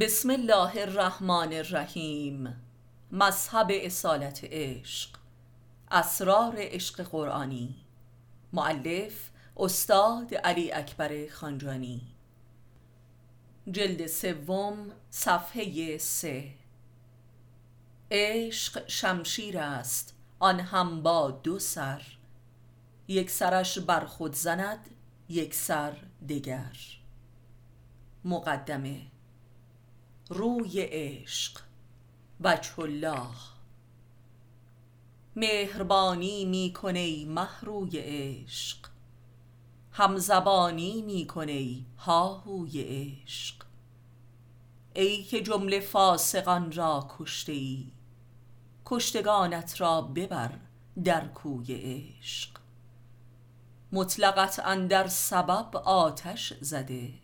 بسم الله الرحمن الرحیم. مذهب اصالت عشق. اسرار عشق قرآنی. معلف استاد علی اکبر خانجانی. جلد سوم صفحه سه. عشق شمشیر است آن هم با دو سر. یک سرش بر خود زند یک سر دگر. مقدمه. روی عشق بچه الله. مهربانی می‌کنی مه روی عشق همزبانی می‌کنی هاهوی عشق. ای که جمله فاسقان را کشته ای کشتگانت را ببر در کوی عشق. مطلقت اندر سبب آتش زده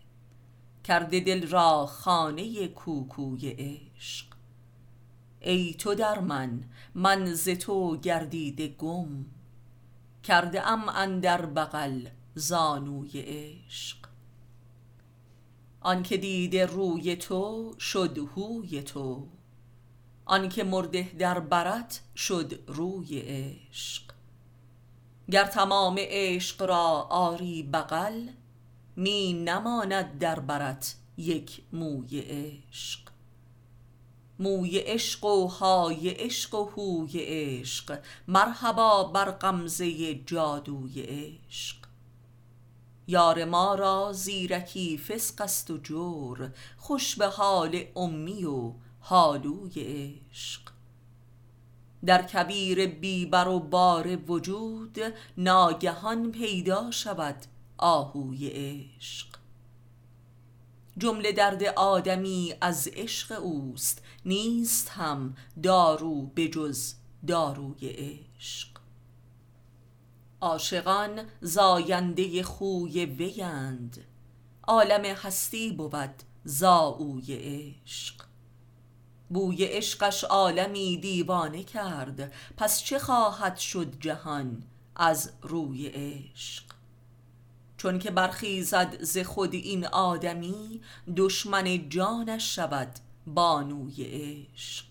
کرده دل را خانه کوکوی عشق. ای تو در من من ز تو گردیده گم. کرده ام اندر بغل زانوی عشق. آنکه دیده روی تو شد هوی تو. آنکه مرده در برت شد روی عشق. گر تمام عشق را آری بغل می نماند در برت یک موی عشق. موی عشق و های عشق و هوی عشق. مرحبا بر غمزه جادوی عشق. یار ما را زیرکی فسق است و جور. خوش به حال امی و حالوی عشق. در کبیر بیبر و بار وجود ناگهان پیدا شود آهوی عشق. جمله درد آدمی از عشق اوست نیست هم دارو به جز داروی عشق. عاشقان زاینده خوی ویند عالم هستی بود زاوی عشق. بوی عشقش عالمی دیوانه کرد پس چه خواهد شد جهان از روی عشق؟ چون که برخیزد ز خود این آدمی دشمن جانش شود بانوی عشق.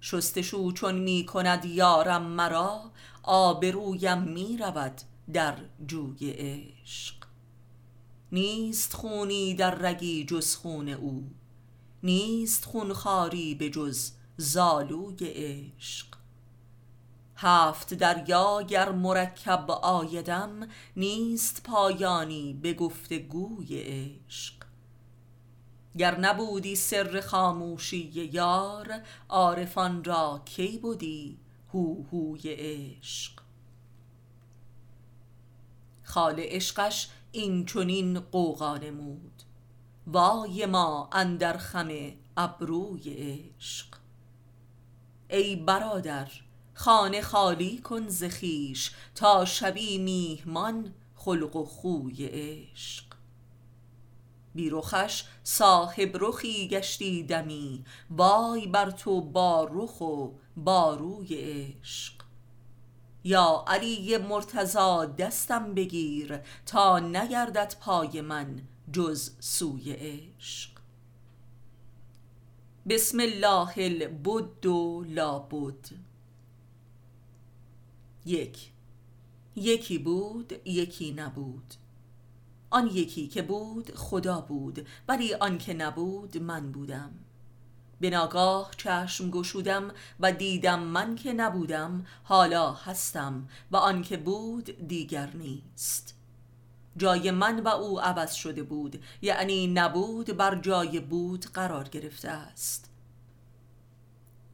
شستشو چون می کند یارم مرا آبرویم می رود در جوی عشق. نیست خونی در رگی جز خون او نیست خونخواری به جز زالوی عشق. هفت دریا گر مرکب آیدم نیست پایانی به گفت گوی عشق. گر نبودی سر خاموشی یار عارفان را کی بودی هوهوی عشق؟ خال عشقش این چنین غوغا نمود وای ما اندر خم ابروی عشق. ای برادر خانه خالی کن ز خویش تا شوی میهمان خلق و خوی عشق. بی رخش صاحب رخی گشتی دمی وای بر تو با رخ و با روی عشق. یا علی مرتضا دستم بگیر تا نگردد پای من جز سوی عشق. بسم الله البد و لابد. یک. یکی بود یکی نبود. آن یکی که بود خدا بود ولی آن که نبود من بودم. به ناگاه چشم گشودم و دیدم من که نبودم حالا هستم و آن که بود دیگر نیست. جای من و او عوض شده بود یعنی نبود بر جای بود قرار گرفته است.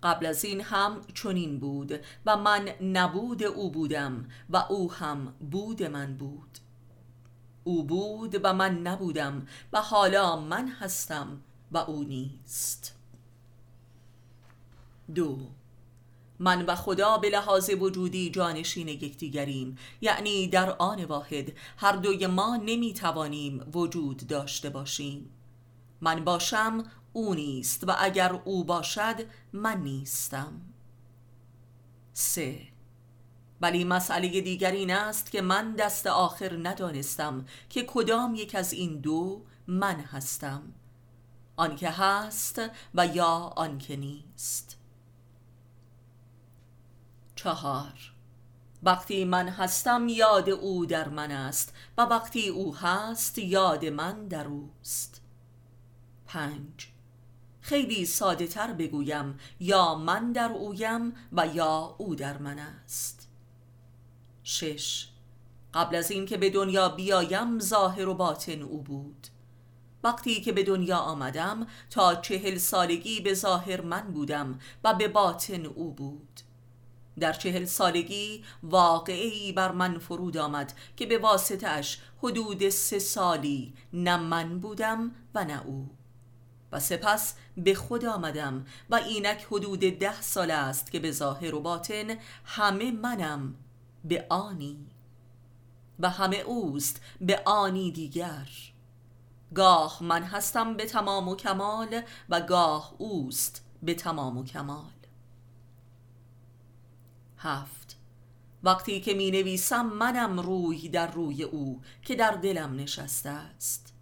قبل از این هم چنین بود و من نبود او بودم و او هم بود من بود. او بود و من نبودم و حالا من هستم و او نیست. دو من و خدا به لحاظ وجودی جانشین یکدیگریم یعنی در آن واحد هر دوی ما نمی‌توانیم وجود داشته باشیم. من باشم او نیست و اگر او باشد من نیستم. سه. ولی مسئله دیگر این است که من دست آخر ندانستم که کدام یک از این دو من هستم. آنکه هست و یا آنکه نیست. چهار. وقتی من هستم یاد او در من است و وقتی او هست یاد من در اوست. پنج. خیلی ساده تر بگویم یا من در اویم و یا او در من است. شش. قبل از اینکه به دنیا بیایم ظاهر و باطن او بود. وقتی که به دنیا آمدم تا چهل سالگی به ظاهر من بودم و به باطن او بود. در چهل سالگی واقعی بر من فرود آمد که به واسطش حدود سه سالی نه من بودم و نه او. و سپس به خود آمدم و اینک حدود ده سال است که به ظاهر و باطن همه منم به آنی. و همه اوست به آنی دیگر. گاه من هستم به تمام و کمال و گاه اوست به تمام و کمال. هفت. وقتی که می نویسم منم روی در روی او که در دلم نشسته است.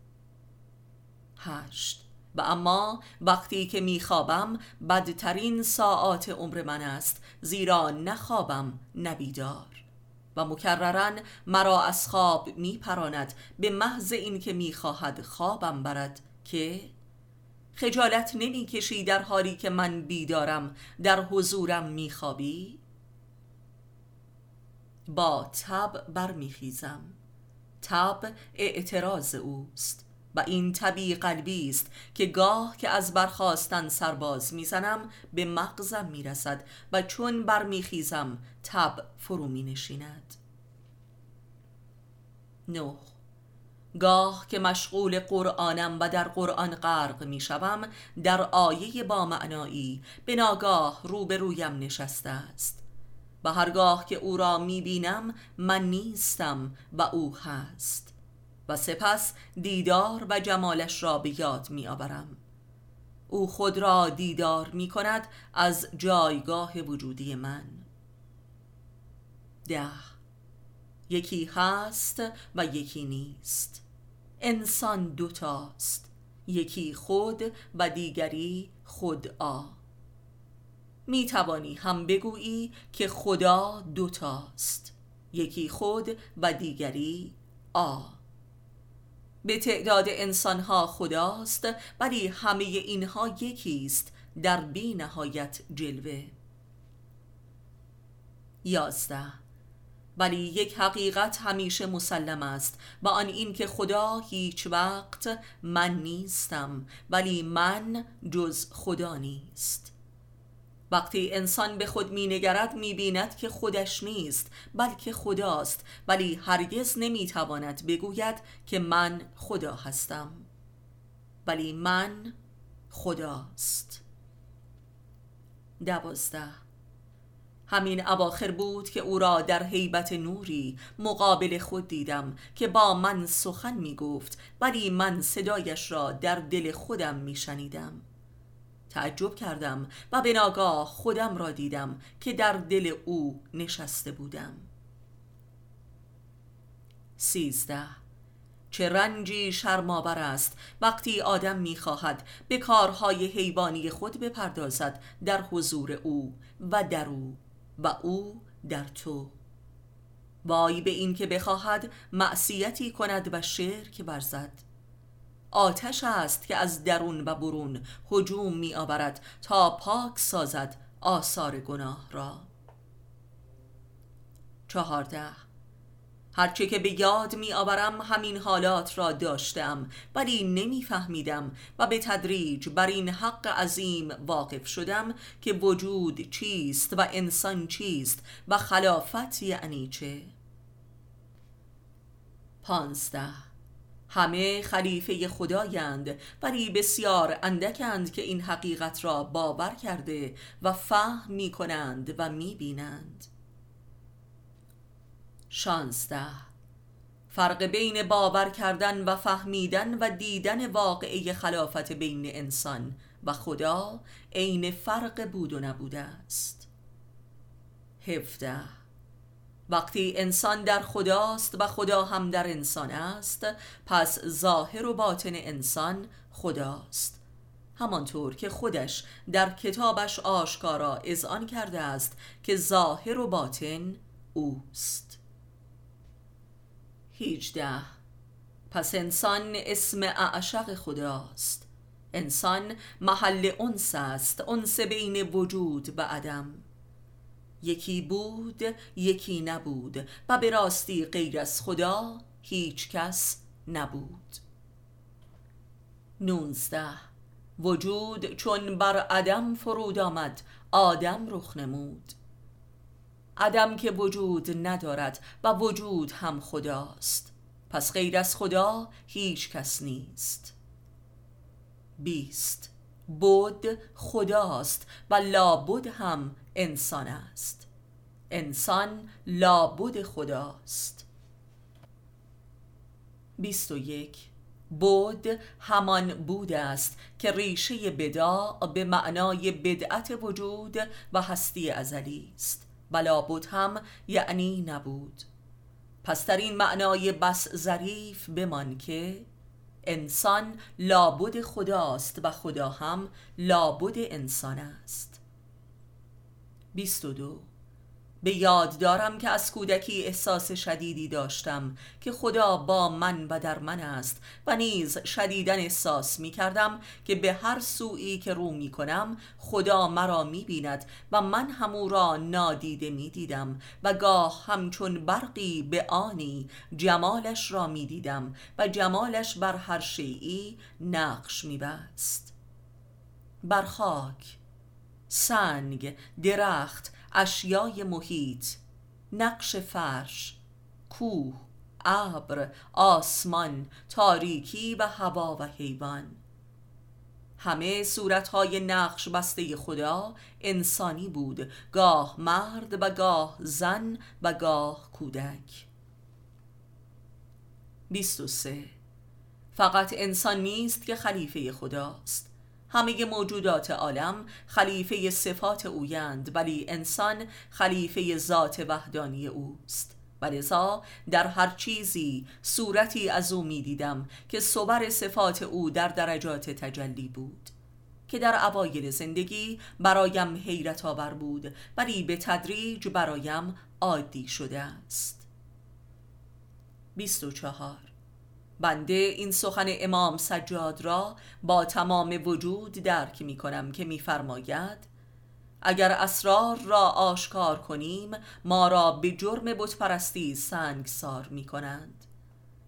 هشت. و اما وقتی که میخوابم بدترین ساعات عمر من است زیرا نخوابم نبیدار و مکررن مرا از خواب میپراند به محض اینکه می‌خواهد خوابم برد که خجالت نمی‌کشی در حالی که من بیدارم در حضورم میخوابی؟ با تب برمیخیزم. تب اعتراض اوست. و این طبیع قلبی است که گاه که از برخواستن سرباز می‌زنم به مغزم می‌رسد و چون برمیخیزم تب فرو می نشیند نه. گاه که مشغول قرآنم و در قرآن غرق می شوم در آیه با معنایی به ناگاه روبرویم نشسته است. و هرگاه که او را می بینم من نیستم و او هست. و سپس دیدار و جمالش را به یاد می آورم او خود را دیدار می کند از جایگاه وجودی من. ده. یکی هست و یکی نیست. انسان دوتاست یکی خود و دیگری خدا می توانی هم بگویی که خدا دوتاست یکی خود و دیگری آ. به تعداد انسانها خداست ولی همه اینها یکیست در بی نهایت جلوه. یازده. ولی یک حقیقت همیشه مسلم است. و آن این که خدا هیچ وقت من نیستم ولی من جز خدا نیست. وقتی انسان به خود می نگرد می بیند که خودش نیست بلکه خداست. ولی هرگز نمی تواند بگوید که من خدا هستم. ولی من خداست. دوازده. همین اواخر بود که او را در حیبت نوری مقابل خود دیدم که با من سخن می گفت ولی من صدایش را در دل خودم می شنیدم تعجب کردم و به ناگاه خودم را دیدم که در دل او نشسته بودم. سیزده. چه رنجی شرماور است وقتی آدم می‌خواهد به کارهای حیوانی خود بپردازد در حضور او و در او و او در تو. وای به این که بخواهد معصیتی کند و شرک ورزد. آتش است که از درون و برون هجوم می آورد تا پاک سازد آثار گناه را. چهارده. هرچه که به یاد می آورم همین حالات را داشتم ولی نمیفهمیدم و به تدریج بر این حق عظیم واقف شدم که وجود چیست و انسان چیست و خلافت یعنی چه. پانزده. همه خلیفه خدایند ولی بسیار اندکند که این حقیقت را باور کرده و فهم می کنند و می بینند شانزده. فرق بین باور کردن و فهمیدن و دیدن واقعه خلافت بین انسان و خدا عین فرق بود و نبوده است. هفده. وقتی انسان در خداست و خدا هم در انسان است پس ظاهر و باطن انسان خداست. همانطور که خودش در کتابش آشکارا اذعان کرده است که ظاهر و باطن اوست. 18 پس انسان اسم اعشق خداست. انسان محل انس است انس بین وجود و عدم. یکی بود یکی نبود و به راستی غیر از خدا هیچ کس نبود. نونزده. وجود چون بر عدم فرود آمد آدم رخ نمود. عدم که وجود ندارد و وجود هم خداست. پس غیر از خدا هیچ کس نیست. بیست. بود خداست و لابد هم انسان است. انسان لابد خداست. بیست و یک. بود همان بود است که ریشه بدا به معنای بدعت وجود و هستی ازلی است. و لابد هم یعنی نبود. پس در این معنای بس ظریف بمان که انسان لابد خداست و خدا هم لابد انسان است. 22 به یاد دارم که از کودکی احساس شدیدی داشتم که خدا با من و در من است و نیز شدیدن احساس می کردم که به هر سویی که رو می کنم خدا مرا می بیند و من همو را نادیده می دیدم و گاه همچون برقی به آنی جمالش را می دیدم و جمالش بر هر شیعی نقش می بست. بر خاک سنگ درخت اشیای محیط نقش فرش کوه ابر آسمان تاریکی و هوا و حیوان. همه صورتهای نقش بسته خدا انسانی بود گاه مرد و گاه زن و گاه کودک. 23 فقط انسان نیست که خلیفه خداست. همه موجودات عالم خلیفه صفات اویند ولی انسان خلیفه ذات وحدانی اوست. و در هر چیزی صورتی از او می دیدم که صبر صفات او در درجات تجلی بود. که در اوایل زندگی برایم حیرت آور بود ولی به تدریج برایم عادی شده است. 24 بنده این سخن امام سجاد را با تمام وجود درک می کنم که میفرماید اگر اسرار را آشکار کنیم ما را به جرم بتپرستی سنگسار می کنند.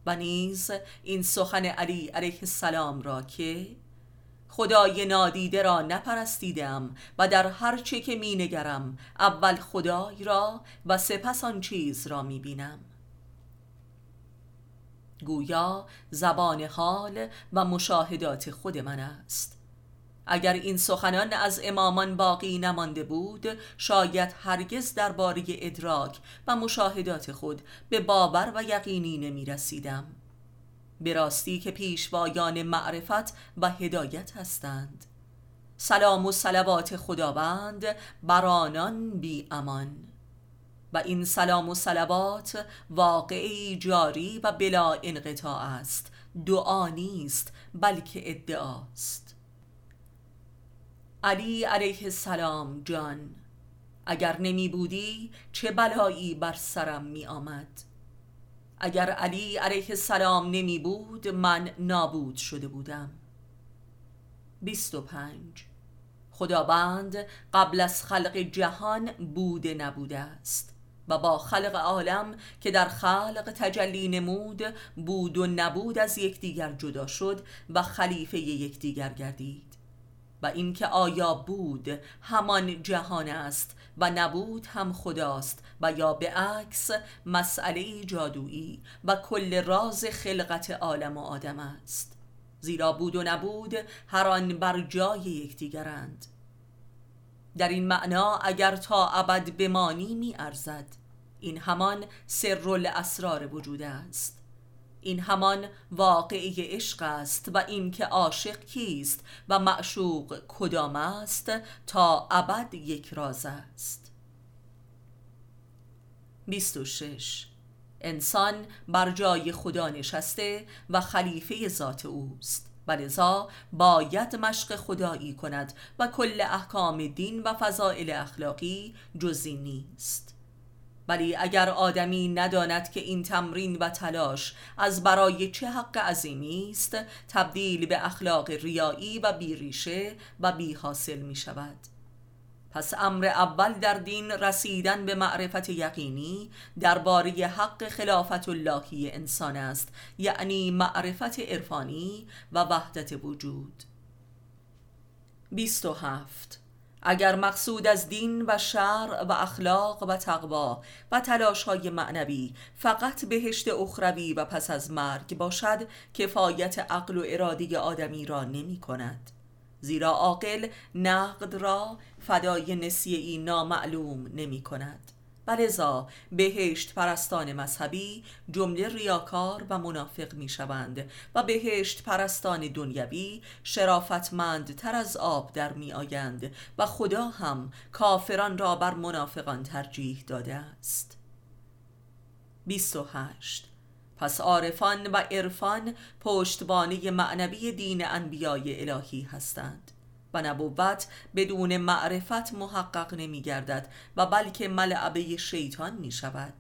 و نیز این سخن علی علیه السلام را که خدای نادیده را نپرستیدم و در هر چه که می نگرم اول خدای را و سپس آن چیز را می بینم. گویا زبان حال و مشاهدات خود من است. اگر این سخنان از امامان باقی نمانده بود شاید هرگز درباره ادراک و مشاهدات خود به باور و یقینی نمی رسیدم به راستی که پیشوایان معرفت و هدایت هستند. سلام و صلوات خداوند بر آنان بی امان. و این سلام و صلوات واقعی جاری و بلا انقطاع است. دعا نیست بلکه ادعاست علی علیه السلام جان اگر نمی بودی چه بلایی بر سرم می آمد؟ اگر علی علیه السلام نمی بود من نابود شده بودم. 25 خداوند قبل از خلق جهان بوده نبوده است. و با خلق عالم که در خلق تجلی نمود بود و نبود از یکدیگر جدا شد و خلیفه یکدیگر گردید. و اینکه آیا بود همان جهان است و نبود هم خداست و یا به عکس مسئله جادویی و کل راز خلقت عالم و آدم است. زیرا بود و نبود هر آن بر جای یکدیگرند. در این معنا اگر تا ابد بمانی می ارزد این همان سر اسرار وجود است. این همان واقعی عشق است و اینکه عاشق کیست و معشوق کدام است تا ابد یک راز است. 26 انسان بر جای خدا نشسته و خلیفه ذات اوست. ولذا باید مشق خدایی کند و کل احکام دین و فضائل اخلاقی جزی نیست. ولی اگر آدمی نداند که این تمرین و تلاش از برای چه حق عظیمی است تبدیل به اخلاق ریایی و بیریشه و بی حاصل می شود پس امر اول در دین رسیدن به معرفت یقینی درباره حق خلافت اللهی انسان است یعنی معرفت عرفانی و وحدت وجود. 27 اگر مقصود از دین و شرع و اخلاق و تقوا و تلاش های معنوی فقط بهشت اخروی و پس از مرگ باشد کفایت عقل و اراده آدمی را نمی کند. زیرا عاقل نقد را فدای نسیه نامعلوم نمی کند. ولذا بهشت پرستان مذهبی جمله ریاکار و منافق می شوند و بهشت پرستان دنیوی شرافتمند تر از آب در می آیند و خدا هم کافران را بر منافقان ترجیح داده است. 28 پس عارفان و عرفان پشتبانی معنوی دین انبیای الهی هستند. و نبوت بدون معرفت محقق نمی گردد و بلکه ملعبه شیطان می شود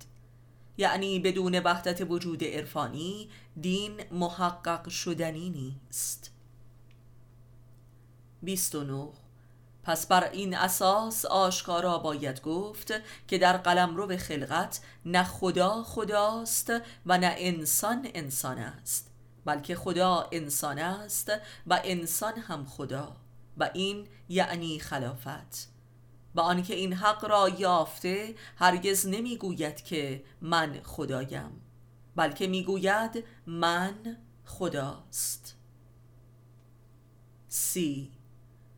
یعنی بدون وحدت وجود عرفانی دین محقق شدنی نیست. 29 پس بر این اساس آشکارا باید گفت که در قلم به خلقت نه خدا خداست و نه انسان انسان است بلکه خدا انسان است و انسان هم خدا. و این یعنی خلافت. و آنکه این حق را یافته هرگز نمی‌گوید که من خدایم بلکه می‌گوید من خداست. سی.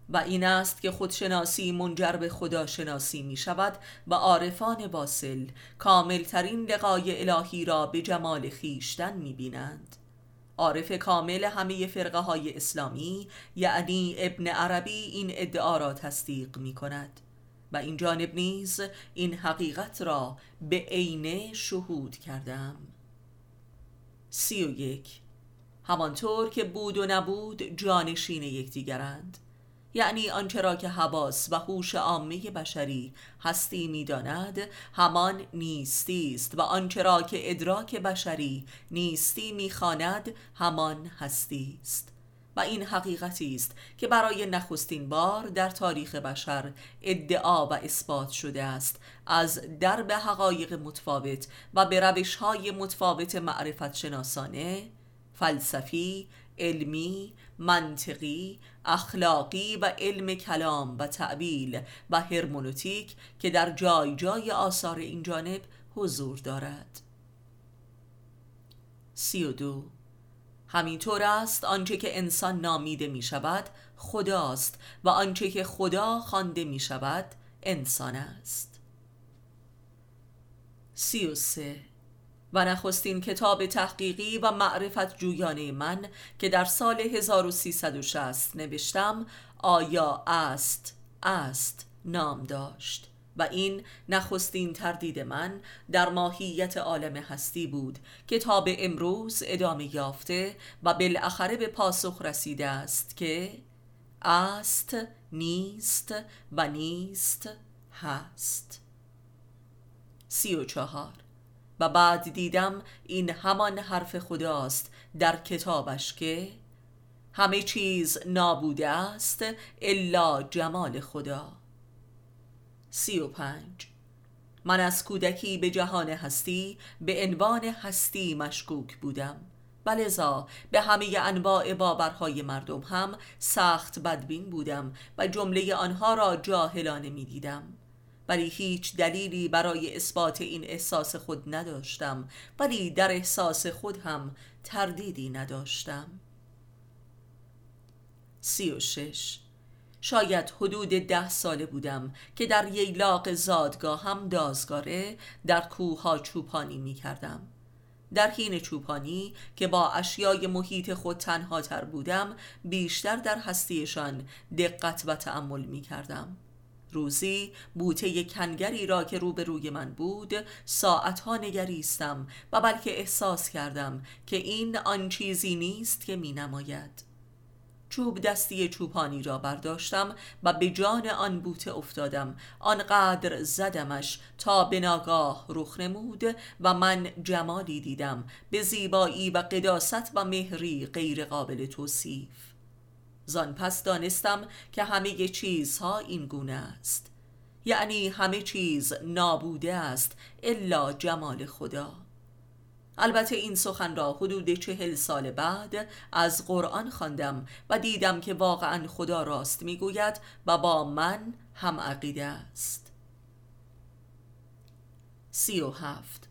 و این است که خودشناسی منجر به خداشناسی می شود و عارفان باصل کاملترین لقای الهی را به جمال خیشتن می بینند عارف کامل همه فرقه های اسلامی یعنی ابن عربی این ادعا را تصدیق می کند و این جانب نیز این حقیقت را به عینه شهود کردم. سی و یک. همانطور که بود و نبود جانشین یکدیگرند. یعنی آنچه را که حواس و هوش عامه بشری هستی می‌داند همان نیستی است و آنچه را که ادراک بشری نیستی می‌خواند همان هستی است. و این حقیقتی است که برای نخستین بار در تاریخ بشر ادعا و اثبات شده است. از درب حقایق متفاوت و به روش های متفاوت معرفت شناسانه فلسفی علمی، منطقی، اخلاقی و علم کلام و تعبیل و هرمونوتیک که در جای جای آثار این جانب حضور دارد. سی و دو. همینطور است آنچه که انسان نامیده می شود خداست و آنچه که خدا خوانده می شود انسان است. سی و سه. و نخستین کتاب تحقیقی و معرفت جویانه من که در سال 1360 نوشتم آیا است است نام داشت. و این نخستین تردید من در ماهیت عالم هستی بود کتاب امروز ادامه یافته و بالاخره به پاسخ رسیده است که است نیست و نیست هست. سی و چهار. و بعد دیدم این همان حرف خداست در کتابش که همه چیز نابوده است الا جمال خدا. سی و پنج. من از کودکی به جهان هستی به عنوان هستی مشکوک بودم. ولذا به همه انواع باورهای مردم هم سخت بدبین بودم و جمله آنها را جاهلانه می دیدم ولی هیچ دلیلی برای اثبات این احساس خود نداشتم ولی در احساس خود هم تردیدی نداشتم. سی و شش. شاید حدود ده ساله بودم که در ییلاق زادگاه هم دازگاره در کوه چوپانی می کردم در حین چوپانی که با اشیای محیط خود تنها تر بودم بیشتر در هستیشان دقت و تأمل می کردم روزی بوته کنگری را که روبروی من بود ساعتها نگریستم و بلکه احساس کردم که این آن چیزی نیست که می نماید. چوب دستی چوپانی را برداشتم و به جان آن بوته افتادم. آنقدر زدمش تا به ناگاه رخ نمود و من جمالی دیدم. به زیبایی و قداست و مهری غیر قابل توصیف. زان پس دانستم که همه چیزها این گونه است. یعنی همه چیز نابوده است الا جمال خدا. البته این سخن را حدود چهل سال بعد از قرآن خواندم و دیدم که واقعا خدا راست می‌گوید و با من هم عقیده است. سی و هفت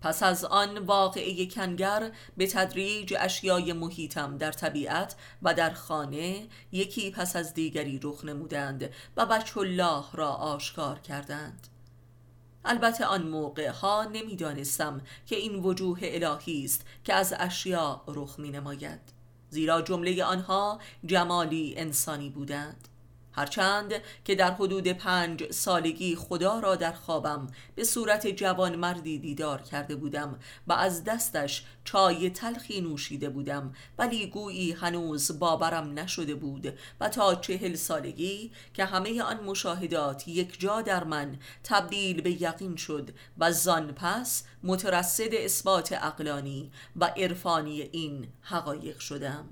پس از آن واقعه کنگر به تدریج اشیای محیطم در طبیعت و در خانه یکی پس از دیگری رخ نمودند و بچه الله را آشکار کردند. البته آن موقع ها نمی‌دانستم که این وجوه الهی است که از اشیا رخ می نماید زیرا جمله آنها جمالی انسانی بودند. هرچند که در حدود پنج سالگی خدا را در خوابم به صورت جوان مردی دیدار کرده بودم و از دستش چای تلخی نوشیده بودم ولی گویی هنوز باورم نشده بود و تا چهل سالگی که همه آن مشاهدات یک جا در من تبدیل به یقین شد و زان پس مترصد اثبات اقلانی و عرفانی این حقایق شدم.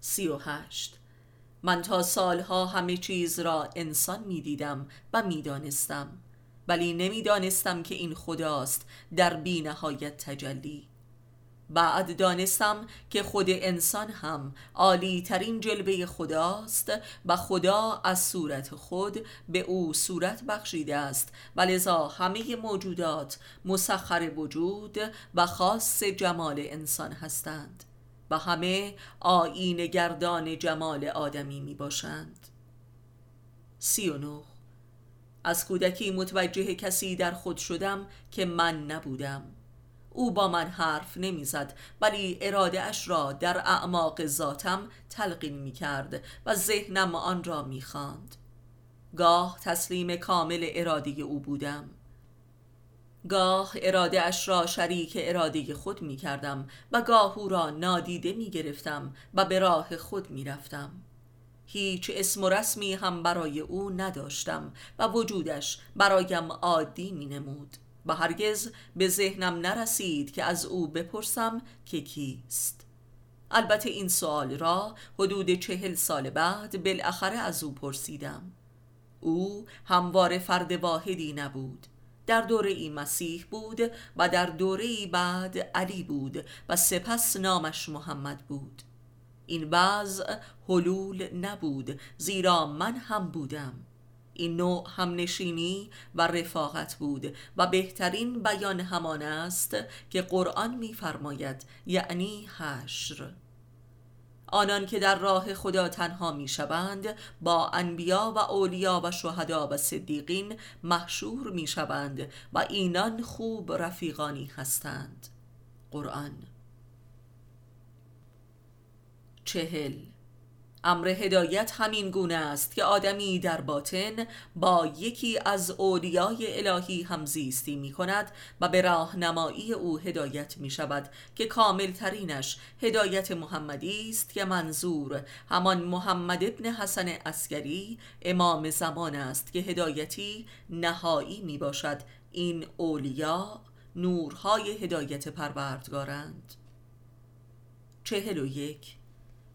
سی و هشت من تا سالها همه چیز را انسان می دیدم و می دانستم ولی نمی دانستم که این خداست در بی نهایت تجلی. بعد دانستم که خود انسان هم عالی ترین جلوه خداست و خدا از صورت خود به او صورت بخشیده است و لذا همه موجودات مسخر وجود و خاص جمال انسان هستند. و همه آین گردان جمال آدمی می باشند. سی و نو از کودکی متوجه کسی در خود شدم که من نبودم. او با من حرف نمی‌زد ولی اراده اش را در اعماق ذاتم تلقین می کرد و ذهنم آن را می خاند. گاه تسلیم کامل اراده او بودم. گاه اراده اش را شریک اراده خود می کردم و گاه او را نادیده می گرفتم و به راه خود می رفتم. هیچ اسم و رسمی هم برای او نداشتم و وجودش برایم عادی می نمود و هرگز به ذهنم نرسید که از او بپرسم که کیست. البته این سوال را حدود چهل سال بعد بالاخره از او پرسیدم. او هموار فرد واحدی نبود. در دوره ای مسیح بود و در دوره ای بعد علی بود و سپس نامش محمد بود. این وضع حلول نبود زیرا من هم بودم. این نوع هم نشینی و رفاقت بود و بهترین بیان همان است که قرآن می‌فرماید یعنی حشر. آنان که در راه خدا تنها می شوند با انبیا و اولیا و شهدا و صدیقین محشور می شوند و اینان خوب رفیقانی هستند. قرآن. چهل امر هدایت همین گونه است که آدمی در باطن با یکی از اولیای الهی همزیستی می کند و به راهنمایی او هدایت می شود که کامل ترینش هدایت محمدی است که منظور همان محمد ابن حسن اسکری امام زمان است که هدایتی نهایی می باشد این اولیا نورهای هدایت پروردگارند. چهل و یک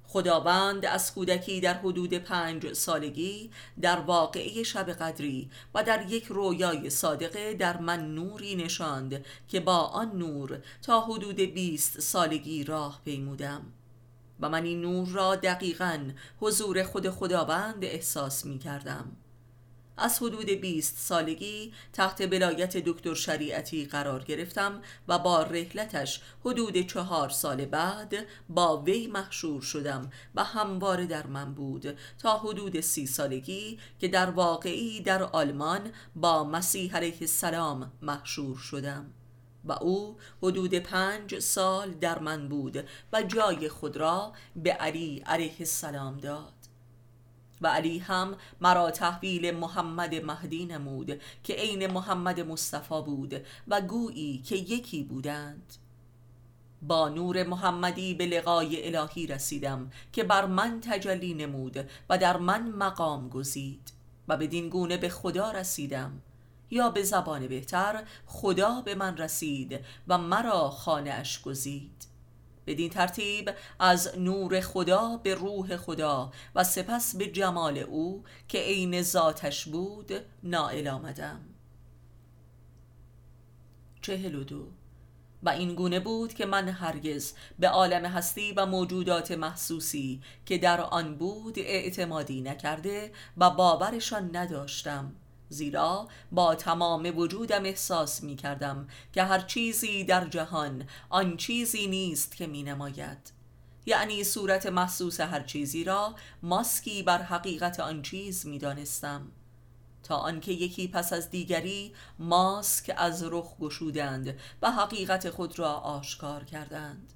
خداوند از کودکی در حدود پنج سالگی در واقعه شب قدری و در یک رویای صادقه در من نوری نشاند که با آن نور تا حدود بیست سالگی راه پیمودم. و من این نور را دقیقا حضور خود خداوند احساس می کردم از حدود 20 سالگی تحت بلایت دکتر شریعتی قرار گرفتم و با رحلتش حدود چهار سال بعد با وی محشور شدم و همواره در من بود تا حدود سی سالگی که در واقعی در آلمان با مسیح علیه السلام محشور شدم و او حدود پنج سال در من بود و جای خود را به علی علیه السلام داد. و علی هم مرا تحویل محمد مهدی نمود که عین محمد مصطفی بود و گویی که یکی بودند. با نور محمدی به لقای الهی رسیدم که بر من تجلی نمود و در من مقام گزید و بدین گونه به خدا رسیدم. یا به زبان بهتر خدا به من رسید و مرا خانه اش گزید. بدین ترتیب از نور خدا به روح خدا و سپس به جمال او که عین ذاتش بود نائل آمدم. چهل و دو. و این گونه بود که من هرگز به عالم هستی و موجودات محسوسی که در آن بود اعتمادی نکرده و باورشان نداشتم. زیرا با تمام وجودم احساس می کردم که هر چیزی در جهان آن چیزی نیست که می نماید یعنی صورت محسوس هر چیزی را ماسکی بر حقیقت آن چیز می دانستم تا آنکه یکی پس از دیگری ماسک از رخ گشودند و حقیقت خود را آشکار کردند.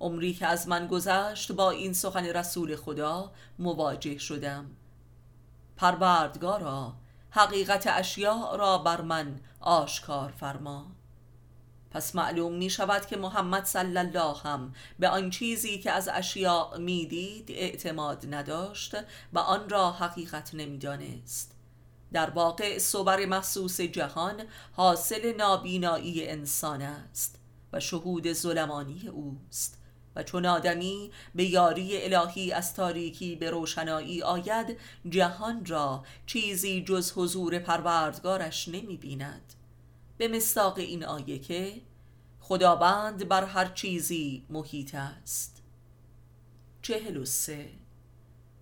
عمری که از من گذشت با این سخن رسول خدا مواجه شدم. پروردگارا حقیقت اشیاء را بر من آشکار فرما. پس معلوم می شود که محمد صلی الله هم به آن چیزی که از اشیاء می‌دید اعتماد نداشت و آن را حقیقت نمی‌دانست در واقع صبر محسوس جهان حاصل نابینایی انسان است و شهود ظلمانی اوست. و چون آدمی به یاری الهی از تاریکی به روشنایی آید جهان را چیزی جز حضور پروردگارش نمی بیند به مستاق این آیه که خداوند بر هر چیزی محیط است. چهل و سه.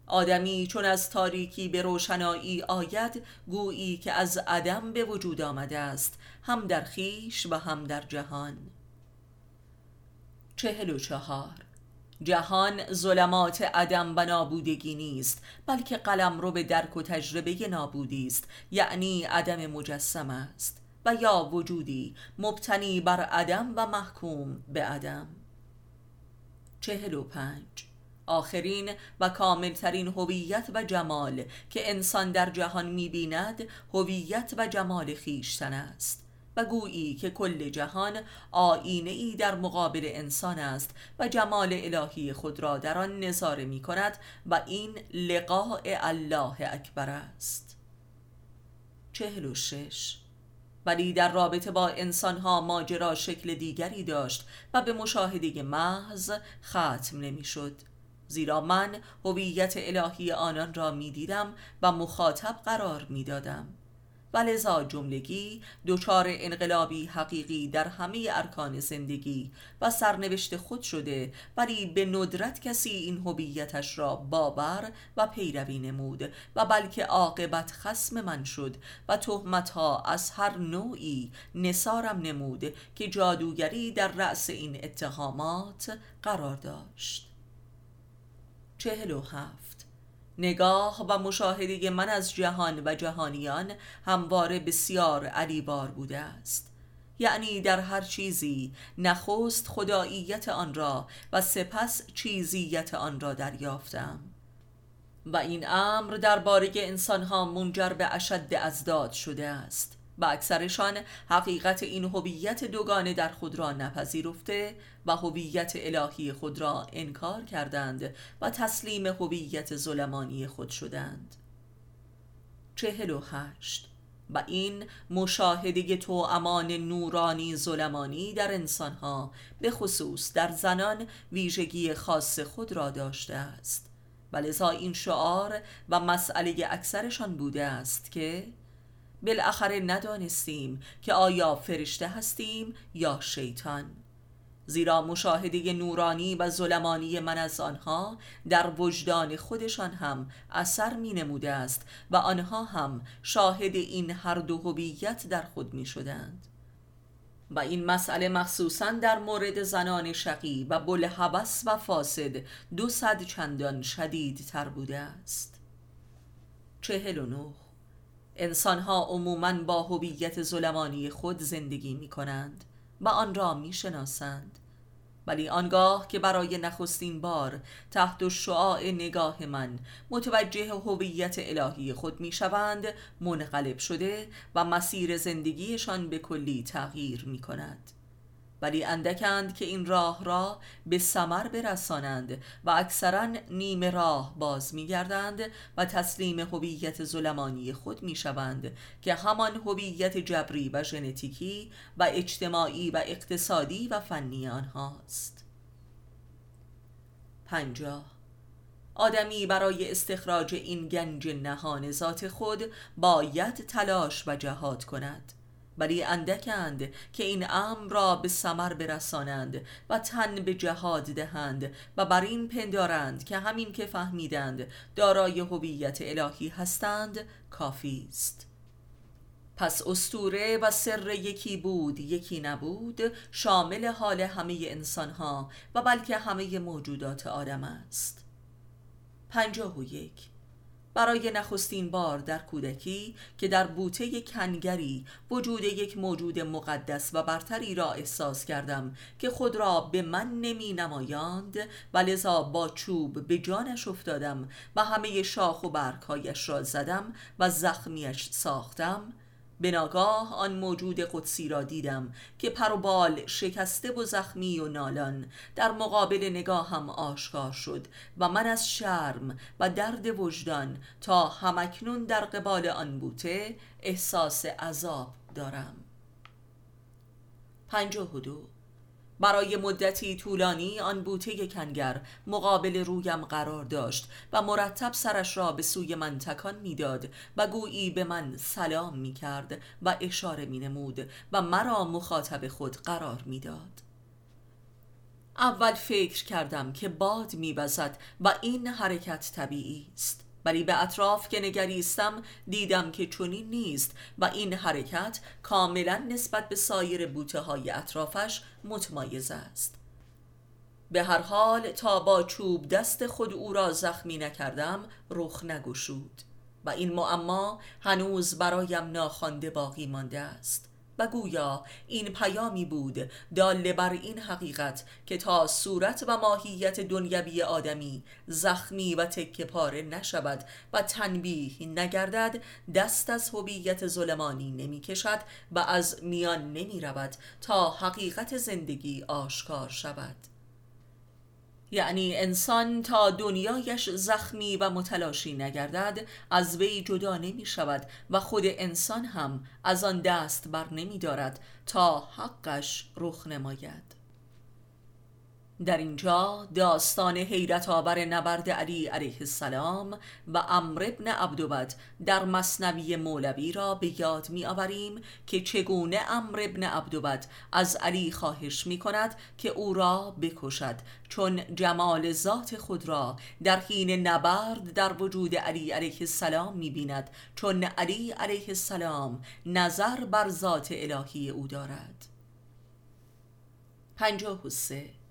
آدمی چون از تاریکی به روشنایی آید گویی که از عدم به وجود آمده است هم در خیش و هم در جهان. چهل و چهار. جهان ظلمات عدم و نابودگی نیست بلکه قلم رو به درک و تجربه نابودی است یعنی عدم مجسم است. و یا وجودی مبتنی بر عدم و محکوم به عدم. چهل و پنج. آخرین و کاملترین هویت و جمال که انسان در جهان می‌بیند هویت و جمال خیشتن است. و گویی که کل جهان آینه ای در مقابل انسان است و جمال الهی خود را در آن نظاره می کند و این لقاء الله اکبر است چهل و شش ولی در رابطه با انسانها ماجرا شکل دیگری داشت و به مشاهده محض ختم نمی‌شد. زیرا من هویت الهی آنان را می دیدم و مخاطب قرار می دادم. و لذا جملگی دچار انقلابی حقیقی در همه ارکان زندگی و سرنوشت خود شده ولی به ندرت کسی این هویتش را باور و پیروی نمود و بلکه عاقبت خسم من شد و تهمتها از هر نوعی نسارم نمود که جادوگری در رأس این اتهامات قرار داشت. چهل و هفت نگاه و مشاهده من از جهان و جهانیان همواره بسیار علیبار بوده است. یعنی در هر چیزی نخست خداییت آن را و سپس چیزیت آن را دریافتم. و این امر درباره انسانها منجر به اشد ازداد شده است. و اکثرشان حقیقت این هویت دوگانه در خود را نپذیرفته و هویت الهی خود را انکار کردند و تسلیم هویت ظلمانی خود شدند. چهل و هشت. و این مشاهده تو امان نورانی ظلمانی در انسانها به خصوص در زنان ویژگی خاص خود را داشته است. و لذا این شعار و مسئله اکثرشان بوده است که بالاخره ندانستیم که آیا فرشته هستیم یا شیطان. زیرا مشاهده نورانی و ظلمانی من از آنها در وجدان خودشان هم اثر می نموده است و آنها هم شاهد این هر دو هویت در خود می شدند و این مسئله مخصوصا در مورد زنان شقی و بل حبس و فاسد دو صد چندان شدید تر بوده است. چهل و نه. انسانها عموما با هویت ظلمانی خود زندگی می کنند و آن را می شناسند ولی آنگاه که برای نخستین بار تحت شعاع نگاه من متوجه هویت الهی خود می شوند منقلب شده و مسیر زندگیشان به کلی تغییر می کند ولی اندکند که این راه را به سمر برسانند و اکثرا نیم راه باز میگردند و تسلیم هویت ظلمانی خود می‌شوند که همان هویت جبری و ژنتیکی و اجتماعی و اقتصادی و فنی آنهاست. پنجاه. آدمی برای استخراج این گنج نهان ذات خود باید تلاش و جهاد کند. ولی اندکند که این امر را به سمر برسانند و تن به جهاد دهند و بر این پندارند که همین که فهمیدند دارای هویت الهی هستند کافی است. پس استوره و سر یکی بود یکی نبود شامل حال همه انسانها و بلکه همه موجودات آدم است. پنجاه و یک برای نخستین بار در کودکی که در بوته کنگری وجود یک موجود مقدس و برتری را احساس کردم که خود را به من نمی نمایاند و لذا با چوب به جانش افتادم و همه شاخ و برگهایش را زدم و زخمیش ساختم به ناگاه آن موجود قدسی را دیدم که پر و بال شکسته و زخمی و نالان. در مقابل نگاهم آشکار شد و من از شرم و درد وجدان تا همکنون در قبال آن بوته احساس عذاب دارم. پنجاه و دو برای مدتی طولانی آن بوته کنگر مقابل رویم قرار داشت و مرتب سرش را به سوی من تکان می‌داد و گویی به من سلام می کرد و اشاره می نمود و مرا مخاطب خود قرار می‌داد. اول فکر کردم که باد میوزد و این حرکت طبیعی است ولی به اطراف که نگریستم دیدم که چنین نیست و این حرکت کاملا نسبت به سایر بوته های اطرافش متمایز است. به هر حال تا با چوب دست خود او را زخمی نکردم رخ نگشود و این معما هنوز برایم ناخوانده باقی مانده است. و گویا این پیامی بود داله بر این حقیقت که تا صورت و ماهیت دنیوی آدمی زخمی و تکه پاره نشود و تنبیه نگردد دست از هویت ظلمانی نمی کشد و از میان نمی رود تا حقیقت زندگی آشکار شود. یعنی انسان تا دنیایش زخمی و متلاشی نگردد از وی جدا نمی شود و خود انسان هم از آن دست بر نمی دارد تا حقش رخ نماید. در اینجا داستان حیرت آور نبرد علی علیه السلام و امر ابن عبدود در مصنوی مولوی را به یاد می آوریم که چگونه امر ابن عبدود از علی خواهش می کند که او را بکشد. چون جمال ذات خود را در حین نبرد در وجود علی علیه السلام می بیند چون علی علیه السلام نظر بر ذات الهی او دارد. پنجاه و سه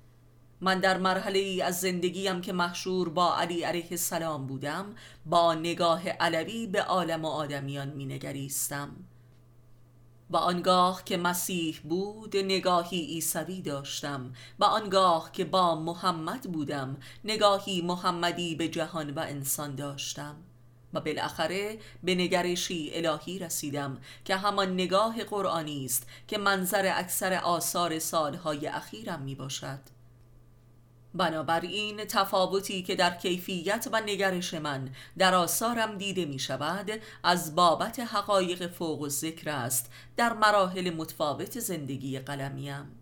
من در مرحله ای از زندگیم که محشور با علی علیه السلام بودم با نگاه علوی به عالم و آدمیان می نگریستم و آنگاه که مسیح بود نگاهی ایسوی داشتم. و آنگاه که با محمد بودم نگاهی محمدی به جهان و انسان داشتم. و بالاخره به نگرشی الهی رسیدم که همان نگاه قرآنی است که منظر اکثر آثار سالهای اخیرم می باشد بنابراین تفاوتی که در کیفیت و نگرش من در آثارم دیده می شود از بابت حقایق فوق و ذکر است. در مراحل متفاوت زندگی قلمیم.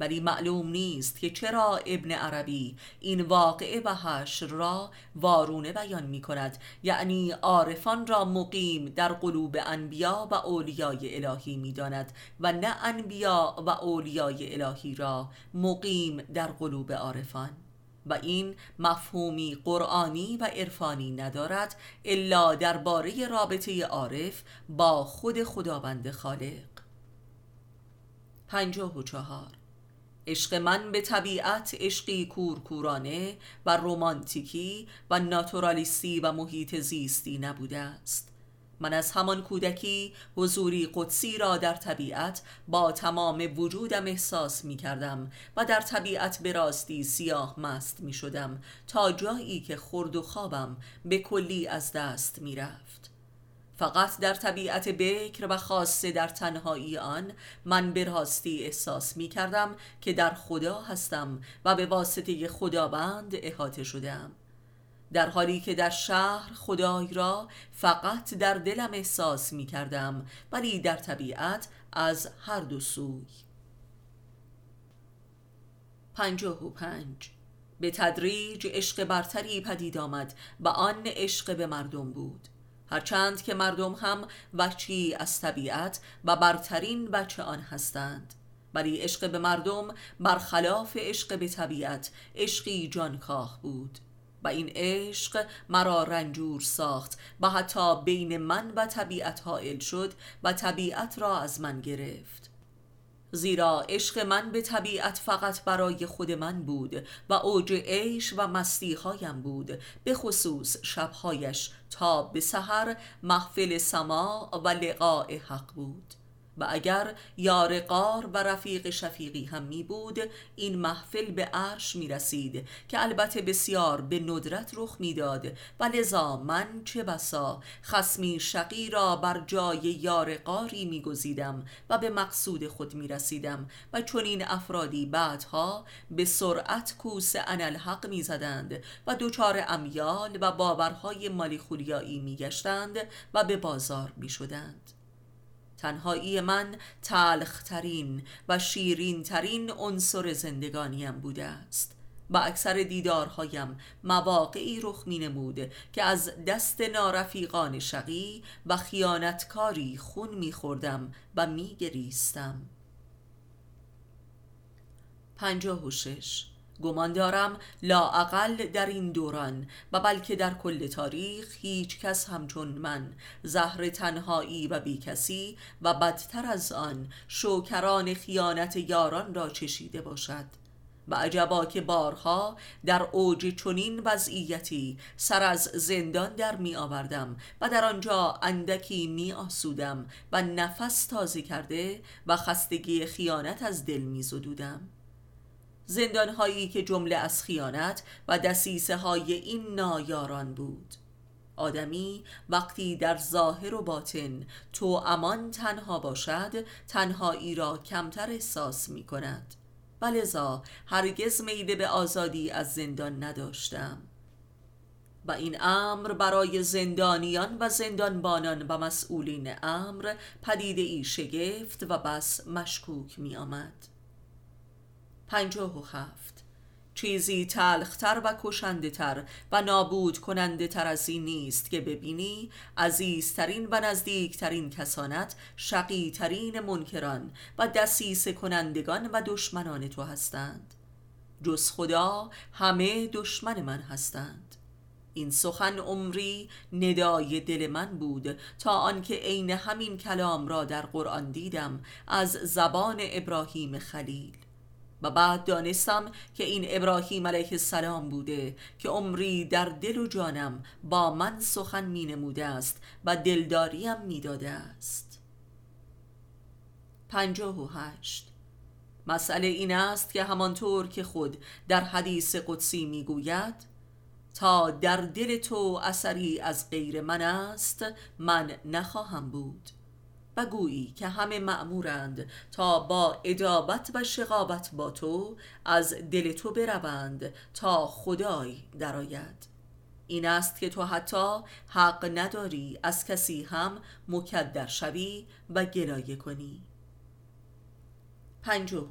ولی معلوم نیست که چرا ابن عربی این واقعه و حشر را وارونه بیان می کند یعنی عارفان را مقیم در قلوب انبیا و اولیای الهی می داند و نه انبیا و اولیای الهی را مقیم در قلوب عارفان. و این مفهومی قرآنی و عرفانی ندارد الا درباره رابطه عارف با خود خداوند خالق. پنجاه و چهار. عشق من به طبیعت عشقی کورکورانه و رومانتیکی و ناتورالیستی و محیط زیستی نبوده است. من از همان کودکی حضوری قدسی را در طبیعت با تمام وجودم احساس می کردم و در طبیعت به راستی سیاه مست می شدم تا جایی که خورد و خوابم به کلی از دست می رفت. فقط در طبیعت بکر و خاصه در تنهایی آن من به راستی احساس می کردم که در خدا هستم و به واسطه خداوند احاطه شدم. در حالی که در شهر خدای را فقط در دلم احساس می کردم ولی در طبیعت از هر دو سوی. پنجاه و پنج. به تدریج عشق برتری پدید آمد و آن عشق به مردم بود. هرچند که مردم هم وچی از طبیعت و برترین بچه آن هستند. ولی عشق به مردم برخلاف عشق به طبیعت عشقی جانکاه بود. و این عشق مرا رنجور ساخت و حتی بین من و طبیعت حائل شد و طبیعت را از من گرفت. زیرا عشق من به طبیعت فقط برای خود من بود و اوج عیش و مستی هایم بود به خصوص شبهایش تا به سحر محفل سما و لقاء حق بود. و اگر یار قار و رفیق شفیقی هم می بود این محفل به عرش می رسید که البته بسیار به ندرت رخ می‌داد و لذا من چه بسا؟ خسمی شقی را بر جای یار قاری می گزیدم و به مقصود خود می رسیدم. و چون این افرادی بعدها به سرعت کوس انالحق می زدند و دوچار امیال و باورهای مالی خولیایی می گشتند و به بازار می شدند. تنهایی من تلخترین و شیرینترین عنصر زندگانیم بوده است. و اکثر دیدارهایم مواقعی رخ می نمود که از دست نارفیقان شقی و خیانتکاری خون می خوردم و می گریستم پنجاه و شش گمان دارم لاعقل در این دوران و بلکه در کل تاریخ هیچ کس همچون من زهر تنهایی و بیکسی و بدتر از آن شوکران خیانت یاران را چشیده باشد. و عجبا که بارها در اوج چنین وضعیتی سر از زندان در می آوردم و در آنجا اندکی می آسودم و نفس تازه کرده و خستگی خیانت از دل می زدودم زندانهایی که جمله از خیانت و دسیسه های این نایاران بود. آدمی وقتی در ظاهر و باطن تو امان تنها باشد تنهایی را کمتر احساس می کند ولذا هرگز میده به آزادی از زندان نداشتم. و این امر برای زندانیان و زندانبانان و مسئولین امر پدیده ای شگفت و بس مشکوک می آمد پنجاه و هفت. چیزی تلختر و کشنده تر و نابود کننده تر از این نیست که ببینی عزیزترین و نزدیکترین کسانت شقیترین منکران و دسیس کنندگان و دشمنان تو هستند. جز خدا همه دشمن من هستند. این سخن عمری ندای دل من بود تا آنکه عین همین کلام را در قرآن دیدم از زبان ابراهیم خلیل. و بعد دانستم که این ابراهیم علیه السلام بوده که عمری در دل و جانم با من سخن می نموده است و دلداریم می داده است. پنجاه و هشت. مسئله این است که همانطور که خود در حدیث قدسی می گوید تا در دل تو اثری از غیر من است من نخواهم بود. و گویی که همه معمورند تا با ادابت و شقابت با تو از دل تو بروند تا خدای درآید. این است که تو حتی حق نداری از کسی هم مکدر شوی و گلایه کنی. پنجاه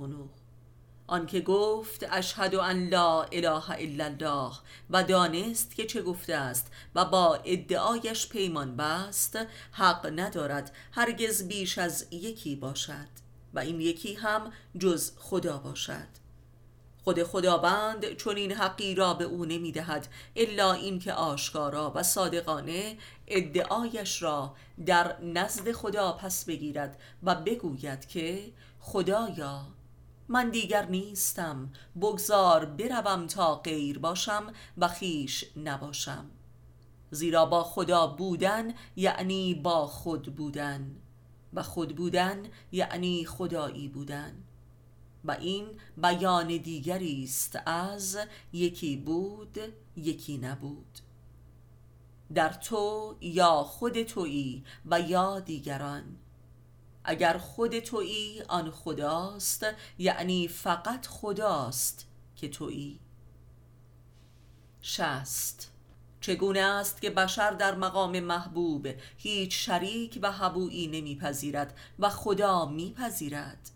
آنکه گفت اشهد ان لا اله الا الله و دانست که چه گفته است و با ادعایش پیمان بست حق ندارد هرگز بیش از یکی باشد و این یکی هم جز خدا باشد. خود خداوند چون این حقی را به او نمی‌دهد الا اینکه آشکارا و صادقانه ادعایش را در نزد خدا پس بگیرد و بگوید که خدایا من دیگر نیستم. بگذار بروم تا غیر باشم و خیش نباشم. زیرا با خدا بودن یعنی با خود بودن. و خود بودن یعنی خدایی بودن. و این بیان دیگری است از یکی بود یکی نبود. در تو یا خود تویی و یا دیگران. اگر خود تویی آن خداست. یعنی فقط خداست که تویی. شست چگونه است که بشر در مقام محبوب هیچ شریک و حبویی نمیپذیرد و خدا میپذیرد.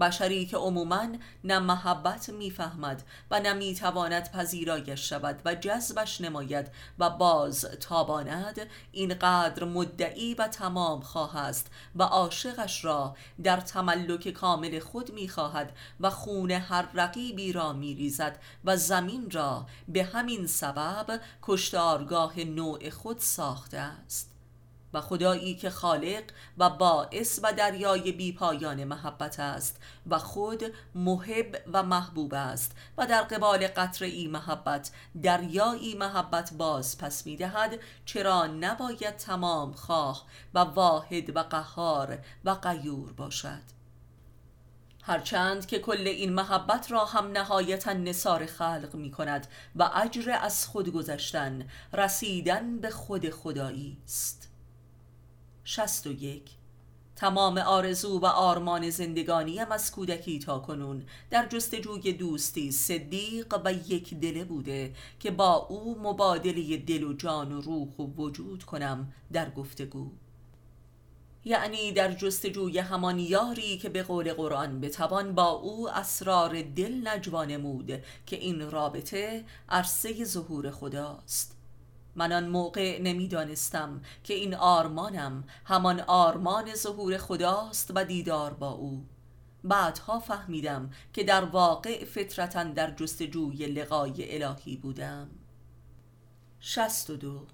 بشری که عموما نه محبت می‌فهمد و نه می‌تواند پذیرایش شود و جذبش نماید و باز تاباند اینقدر مدعی و تمام خواهد و عاشقش را در تملک کامل خود می‌خواهد و خون هر رقیبی را میریزد و زمین را به همین سبب کشتارگاه نوع خود ساخته است. و خدایی که خالق و باعث و دریای بیپایان محبت است و خود محب و محبوب است و در قبال قطر ای محبت دریایی محبت باز پس می‌دهد چرا نباید تمام خواه و واحد و قهار و قیور باشد. هرچند که کل این محبت را هم نهایتا نصار خلق می کند و اجر از خود گذشتن رسیدن به خود خدایی است. 61 تمام آرزو و آرمان زندگانیم از کودکی تا کنون. در جستجوی دوستی صدیق و یک دله بوده که با او مبادله دل و جان و روح و وجود کنم در گفتگو. یعنی در جستجوی همان یاری که به قول قرآن بتوان با او اسرار دل نجوانمود که این رابطه عرصه ظهور خداست. من آن موقع نمی‌دانستم که این آرمانم همان آرمان ظهور خداست و دیدار با او. بعدها فهمیدم که در واقع فطرتا در جستجوی لقای الهی بودم. دو.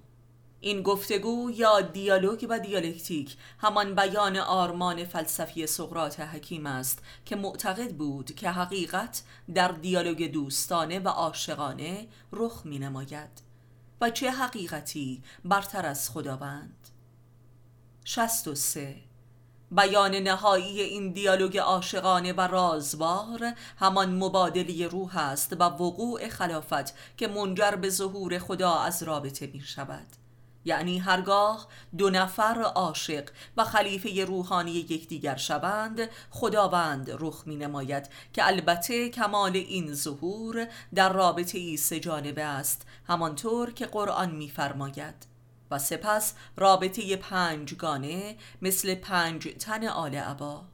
این گفتگو یا دیالوگ و دیالکتیک همان بیان آرمان فلسفی سقراط حکیم است که معتقد بود که حقیقت در دیالوگ دوستانه و عاشقانه رخ می نماید و چه حقیقتی برتر از خداوند. 63 بیان نهایی این دیالوگ عاشقانه و رازوار همان مبادله روح است و وقوع خلافت که منجر به ظهور خدا از رابطه می شود. یعنی هرگاه دو نفر عاشق و خلیفه روحانی یکدیگر شوند خداوند رخ می نماید که البته کمال این ظهور در رابطه ای سجانبه است همانطور که قرآن میفرماید. و سپس رابطه پنجگانه مثل پنج تن آل عبا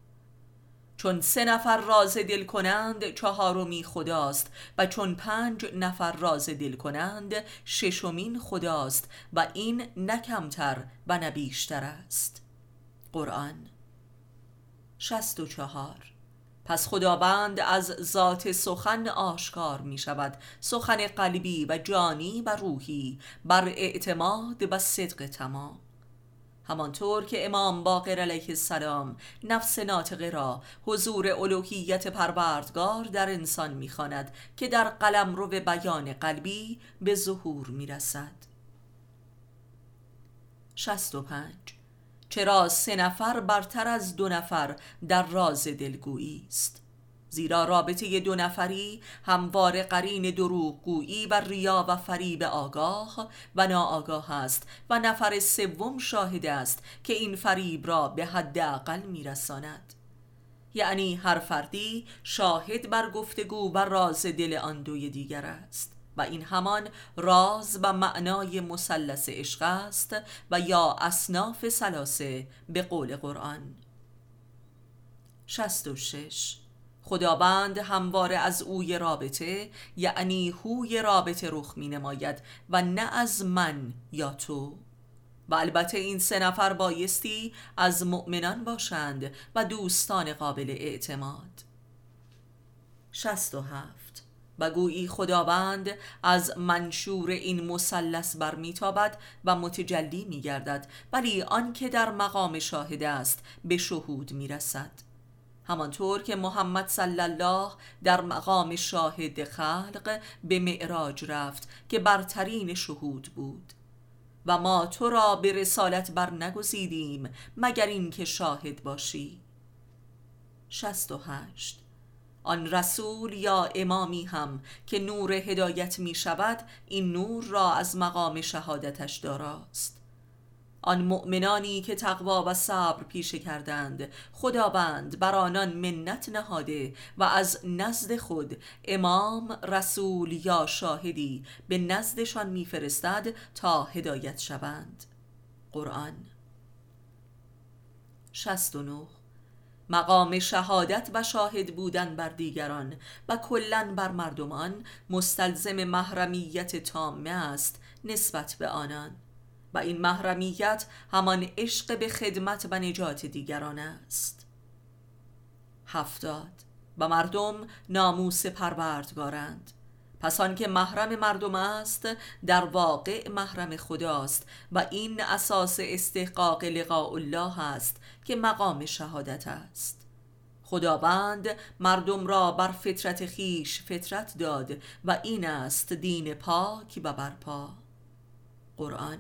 چون سه نفر راز دل کنند چهارمی خداست و چون پنج نفر راز دل کنند ششمین خداست و این نه کمتر و نه است. قرآن شست و چهار. پس خداوند از ذات سخن آشکار می شود سخن قلبی و جانی و روحی. بر اعتماد و صدق تمام. همانطور که امام باقر علیه السلام نفس ناطقه را حضور الوهیت پروردگار در انسان می‌خواند که در قلم رو به بیان قلبی به ظهور می‌رسد. 65 چرا سه نفر برتر از دو نفر در راز دلگویی است. زیرا رابطه دو نفری هموار قرین دروغگویی و ریا و فریب آگاه و ناآگاه است و نفر سوم شاهد است که این فریب را به حد اقل میرساند. یعنی هر فردی شاهد بر گفتگو و راز دل آن دوی دیگر است. و این همان راز و معنای مثلث عشق است و یا اصناف سلاسه به قول قرآن. 66 خداوند همواره از اوی رابطه یعنی هوی رابطه رخ می نماید و نه از من یا تو. و البته این سه نفر بایستی از مؤمنان باشند و دوستان قابل اعتماد. شست و گویی خداوند از منشور این مثلث برمیتابد و متجلی میگردد ولی آنکه در مقام شاهد است به شهود می‌رسد. همانطور که محمد صلی الله در مقام شاهد خلق به معراج رفت که برترین شهود بود. و ما تو را به رسالت بر نگزیدیم مگر اینکه شاهد باشی. 68 آن رسول یا امامی هم که نور هدایت می شود این نور را از مقام شهادتش داراست. آن مؤمنانی که تقوا و صبر پیشه کردند خداوند بر آنان منت نهاده و از نزد خود امام رسول یا شاهدی به نزدشان میفرستد تا هدایت شوند. قرآن 69 مقام شهادت و شاهد بودن بر دیگران و کلا بر مردمان مستلزم محرمیت تامه است نسبت به آنان. و این محرمیت همان عشق به خدمت و نجات دیگران است. هفتاد. و مردم ناموس پروردگارند. پس آنکه محرم مردم است در واقع محرم خداست و این اساس استحقاق لقاء الله است که مقام شهادت است. خداوند مردم را بر فطرت خیش فطرت داد و این است دین پاک و برپا. قرآن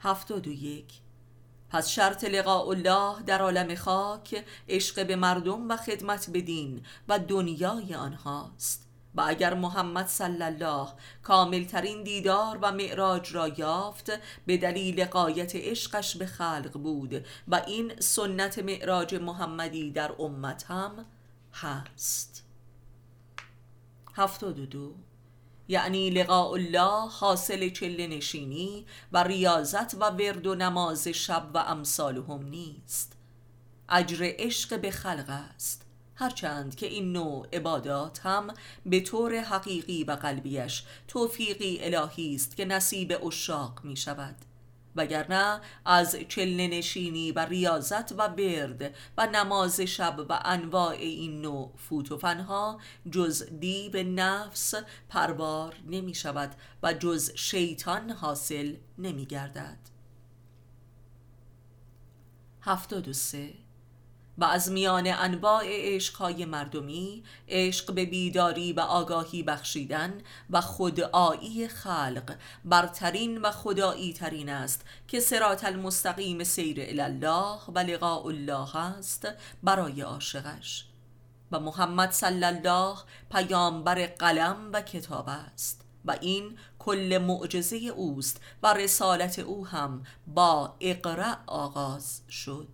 هفتاد و یک. پس شرط لقاء الله در عالم خاک عشق به مردم و خدمت به دین و دنیای آنهاست. و اگر محمد صلی الله کاملترین دیدار و معراج را یافت به دلیل قایت عشقش به خلق بود و این سنت معراج محمدی در امت هم هست. هفتاد و دو. یعنی لقاء الله حاصل چله نشینی و ریاضت و ورد و نماز شب و امثالهم نیست. اجر عشق به خلق است. هرچند که این نوع عبادات هم به طور حقیقی و قلبیش توفیقی الهی است که نصیب اشاق می شود وگرنه از چله نشینی و ریاضت و برد و نماز شب و انواع این نوع فوت و فنها جز دیب نفس پروار نمی شود و جز شیطان حاصل نمی گردد هفتاد و از میان انواع عشقهای مردمی عشق به بیداری و آگاهی بخشیدن و خدایی خلق برترین و خدایی ترین است که سرات المستقیم سیر الله و لقاء الله است برای عاشقش. و محمد صلی الله پیامبر قلم و کتاب است و این کل معجزه اوست و رسالت او هم با اقرأ آغاز شد.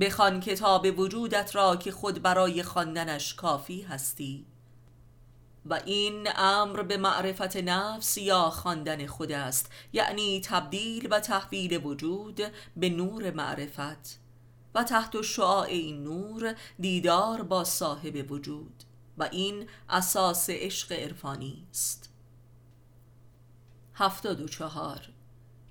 بخوان کتاب وجودت را که خود برای خواندنش کافی هستی. و این امر به معرفت نفس یا خواندن خود است یعنی تبدیل و تحویل وجود به نور معرفت و تحت شعاع این نور دیدار با صاحب وجود. و این اساس عشق عرفانی است. هفتاد و چهار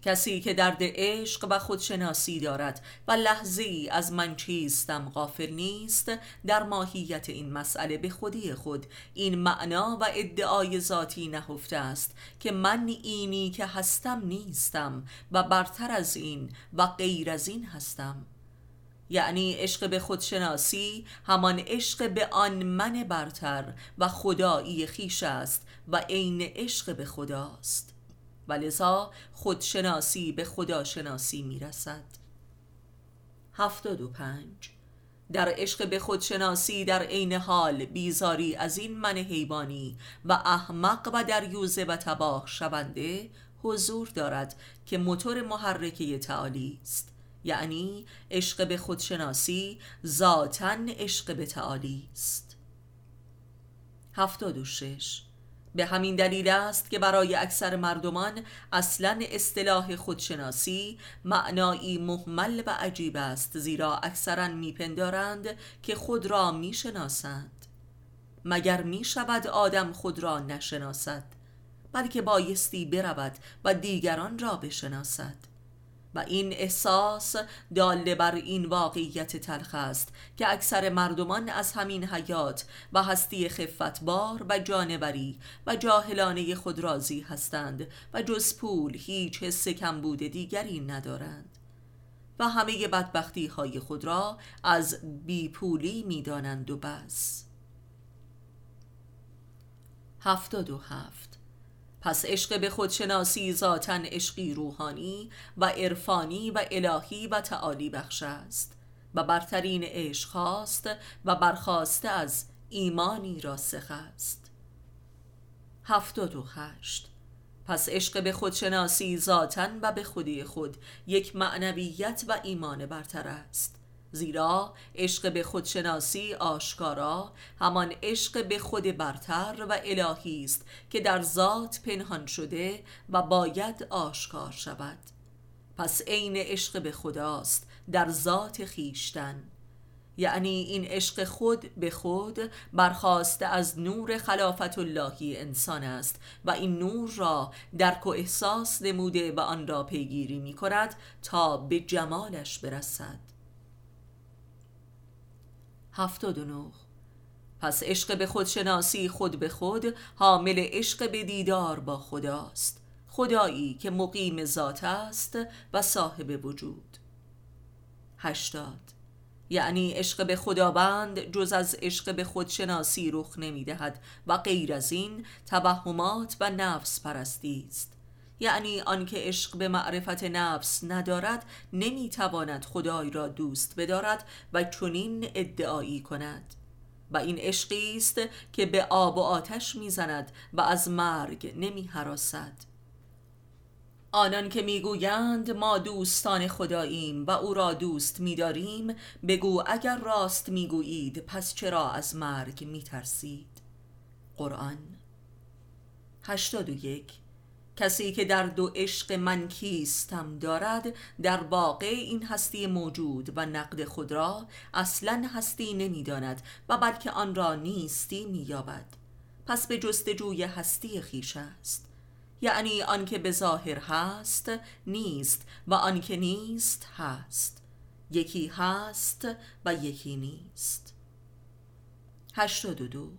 کسی که درد عشق و خودشناسی دارد و لحظه ای از من چیستم غافل نیست در ماهیت این مسئله به خودی خود این معنا و ادعای ذاتی نهفته است که من اینی که هستم نیستم و برتر از این و غیر از این هستم. یعنی عشق به خودشناسی همان عشق به آن من برتر و خدایی خیش است و عین عشق به خداست. و لذا خودشناسی به خداشناسی می‌رسد. هفتاد و پنج. در عشق به خودشناسی در عین حال بیزاری از این من حیوانی و احمق و در یوزه و تباه شونده حضور دارد که موتور محرکه تعالی است. یعنی عشق به خودشناسی ذاتا عشق به تعالی است. هفتاد و شش. به همین دلیل است که برای اکثر مردمان اصلا اصطلاح خودشناسی معنایی محمل و عجیب است زیرا اکثرا میپندارند که خود را می‌شناسند. مگر می‌شود آدم خود را نشناسد؟ بلکه بایستی برود و دیگران را بشناسد. و این احساس داله بر این واقعیت تلخ است که اکثر مردمان از همین حیات و هستی خفتبار و جانوری و جاهلانه خود راضی هستند و جز پول هیچ حس کمبود دیگری ندارند. و همه بدبختی های خود را از بیپولی می دانند و بس. هفتاد و هفت. پس عشق به خودشناسی ذاتا عشقی روحانی و عرفانی و الهی و تعالی بخش است و برترین عشق خواست و برخواسته از ایمانی راسخ است. هفتاد و خشت پس عشق به خودشناسی ذاتا و به خودی خود یک معنویت و ایمان برتر است. زیرا عشق به خودشناسی آشکارا همان عشق به خود برتر و الهی است که در ذات پنهان شده و باید آشکار شود. پس عین عشق به خداست در ذات خیشتن یعنی این عشق خود به خود برخواسته از نور خلافت اللهی انسان است و این نور را درک و احساس نموده و آن را پیگیری می کند تا به جمالش برسد. هفتاد و نه. پس عشق به خودشناسی خود به خود حامل عشق به دیدار با خداست. خدایی که مقیم ذات است و صاحب وجود. هشتاد. یعنی عشق به خداوند جز از عشق به خودشناسی رخ نمی دهد و غیر از این توهمات و نفس پرستی است. یعنی آنکه عشق به معرفت نفس ندارد نمی‌تواند خدای را دوست بدارد و چنین ادعایی کند. و این عشقی است که به آب و آتش می‌زند و از مرگ نمی حراسد آنان که می‌گویند ما دوستان خداییم و او را دوست میداریم بگو اگر راست می‌گویید پس چرا از مرگ میترسید؟ قرآن 81 کسی که در دو عشق من کیستم دارد در واقع این هستی موجود و نقد خود را اصلا هستی نمی‌داند و بلکه آن را نیستی مییابد. پس به جستجوی هستی خیش است. یعنی آنکه به ظاهر هست نیست و آنکه نیست هست. یکی هست و یکی نیست. هشتاد و دو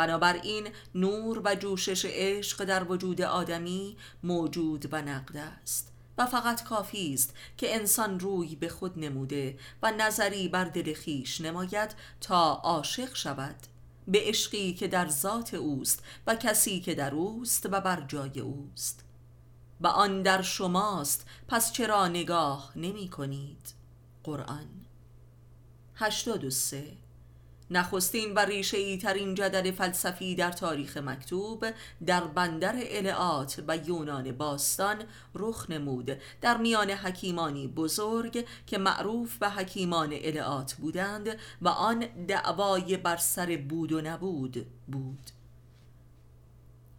بنابراین نور و جوشش عشق در وجود آدمی موجود و نقد است و فقط کافی است که انسان روی به خود نموده و نظری بر دل خیش نماید تا عاشق شود به عشقی که در ذات اوست و کسی که در اوست و بر جای اوست. و آن در شماست پس چرا نگاه نمی کنید؟ قرآن 83 نخستین و ریشه ای ترین جدل فلسفی در تاریخ مکتوب در بندر العات و یونان باستان رخ نمود. در میان حکیمانی بزرگ که معروف به حکیمان العات بودند و آن دعوای بر سر بود و نبود بود.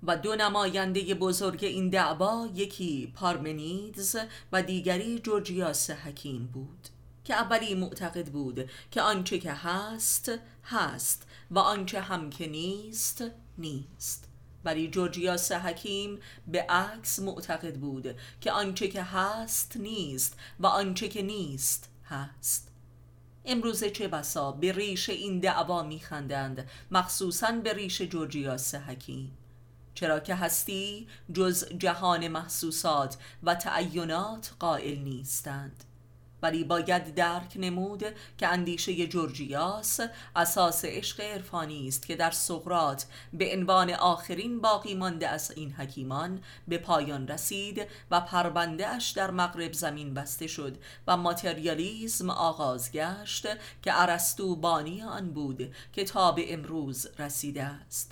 و دو نماینده بزرگ این دعوا یکی پارمنیدز و دیگری جورجیاس حکیم بود. که اولی معتقد بود که آنچه که هست هست و آنچه هم که نیست نیست. ولی جورجیاس حکیم به عکس معتقد بود که آنچه که هست نیست و آنچه که نیست هست. امروزه چه بسا به ریش این دعوا میخندند مخصوصا به ریش جورجیاس حکیم. چرا که هستی جز جهان محسوسات و تعینات قائل نیستند. ولی باید درک نمود که اندیشه جورجیاس اساس عشق عرفانی است که در سقرات به عنوان آخرین باقی مانده از این حکیمان به پایان رسید و پربنده اش در مغرب زمین بسته شد و ماتریالیزم آغاز گشت که ارسطو بانی آن بود که تا به امروز رسیده است.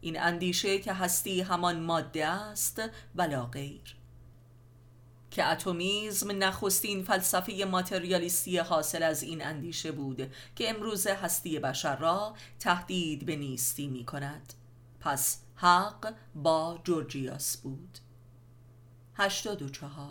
این اندیشه که هستی همان ماده است ولا غیر. که اتمیزم نخستین فلسفه ماتریالیستی حاصل از این اندیشه بود که امروز هستی بشر را تهدید به نیستی می کند. پس حق با جورجیاس بود. 84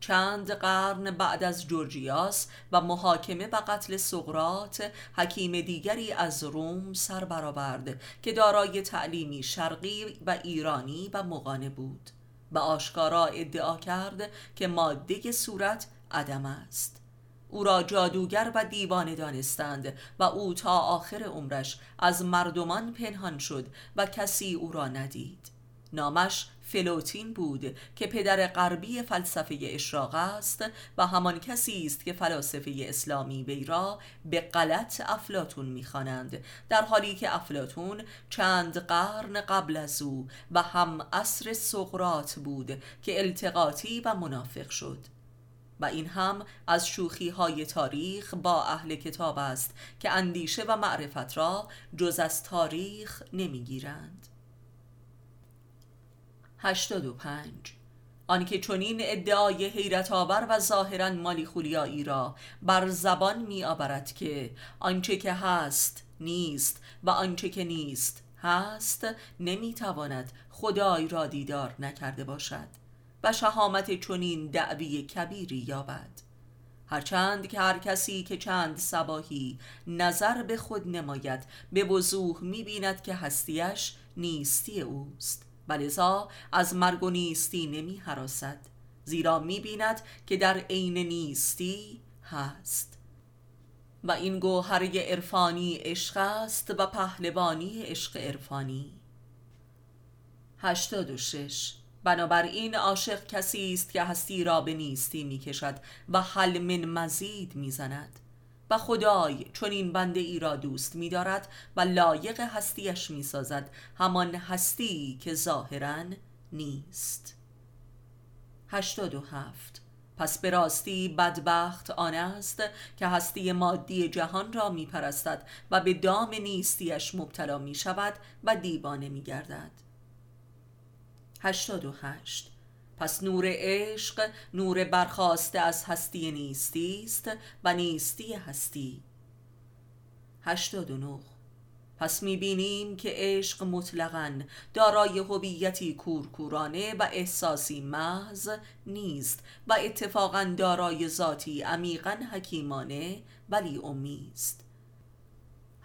چند قرن بعد از جورجیاس و محاکمه و قتل سقرات حکیم دیگری از روم سر برآورد که دارای تعلیمی شرقی و ایرانی و مغانه بود. و آشکارا ادعا کرد که ماده صورت عدم است. او را جادوگر و دیوانه دانستند و او تا آخر عمرش از مردمان پنهان شد و کسی او را ندید. نامش فلوتین بود که پدر غربی فلسفه اشراق است و همان کسی است که فلاسفه اسلامی وی را به غلط افلاتون می‌خوانند. در حالی که افلاتون چند قرن قبل از او و هم عصر سقرات بود که التقاطی و منافق شد. و این هم از شوخی های تاریخ با اهل کتاب است که اندیشه و معرفت را جز از تاریخ نمی‌گیرند. 85 آنکه چنین ادعای حیرت آور و ظاهرا مالی خولیایی را بر زبان می آورد که آنچه که هست نیست و آنچه که نیست هست نمی‌تواند خدای را دیدار نکرده باشد و شهامت چنین دعوی کبیری یابد. هرچند که هر کسی که چند سباهی نظر به خود نماید به وضوح می‌بیند که هستیش نیستی اوست. ولذا از مرگ و نیستی نمی حراسد زیرا می بیند که در عین نیستی هست. و این گوهره عرفانی عشق است و پهلوانی عشق عرفانی. 86 بنابراین عاشق کسی است که هستی را به نیستی می کشد و حل من مزید می زند و خدای چون این بنده ای را دوست می دارد و لایق هستیش می سازد. همان هستی که ظاهرا نیست. 87 پس به راستی بدبخت آن است که هستی مادی جهان را می پرستد و به دام نیستیش مبتلا می شود و دیوانه می گردد. 88 پس نور عشق نور برخواسته از هستی نیستی است و نیستی هستی. 89 پس می‌بینیم که عشق مطلقا دارای هویتی کورکورانه و احساسی محض نیست و اتفاقا دارای ذاتی عمیقا حکیمانه ولی امی است.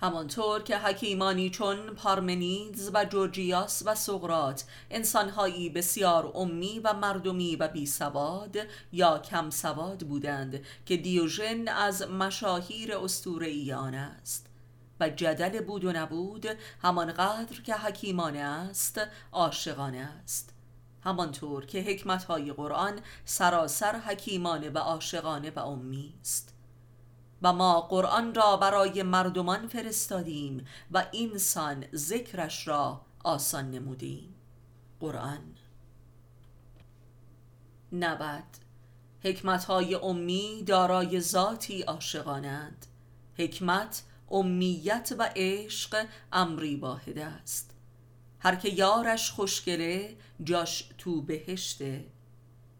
همانطور که حکیمانی چون پارمنیدز و جورجیاس و سقرات انسانهایی بسیار امی و مردمی و بی سواد یا کم سواد بودند که دیوژن از مشاهیر استوره آن است. و جدل بود و نبود همانقدر که حکیمانه است عاشقانه است. همانطور که حکمتهای قرآن سراسر حکیمانه و عاشقانه و امی است. و ما قرآن را برای مردمان فرستادیم و اینسان ذکرش را آسان نمودیم. قرآن. نبد حکمت های امی دارای ذاتی عاشقانند. حکمت امیت و عشق امری واحد است. هر که یارش خوشگله جاش تو بهشته.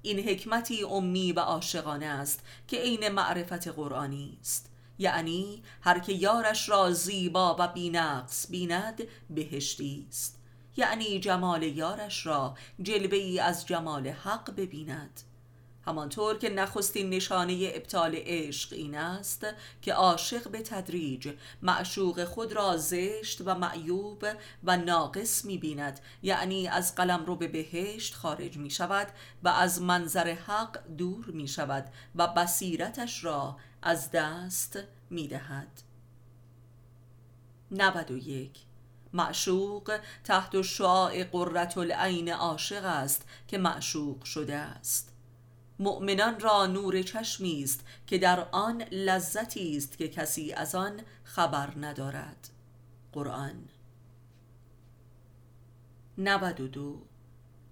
این حکمتی امی و عاشقانه است که عین معرفت قرآنی است. یعنی هر که یارش را زیبا و بینقص بیند بهشتی است. یعنی جمال یارش را جلوه ای از جمال حق ببیند. همانطور که نخستین نشانه ابطال عشق این است که عاشق به تدریج معشوق خود را زشت و معیوب و ناقص می بیند یعنی از قلم رو به بهشت خارج می شود و از منظر حق دور می شود و بصیرتش را از دست می دهد 91 معشوق تحت شعاع قررت العین عاشق است که معشوق شده است. مؤمنان را نور چشمی است که در آن لذتی است که کسی از آن خبر ندارد. قرآن 92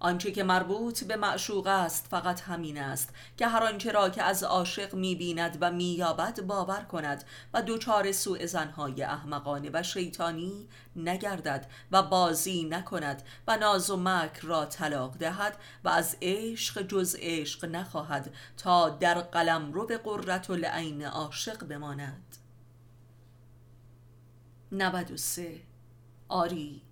آنچه که مربوط به معشوق است فقط همین است که هر آنچه را که از عاشق می‌بیند و مییابد باور کند و دوچار سوء زنهای احمقانه و شیطانی نگردد و بازی نکند و ناز و مکر را طلاق دهد و از عشق جز عشق نخواهد تا در قلم رو به قررت العین عاشق بماند. 93 آری.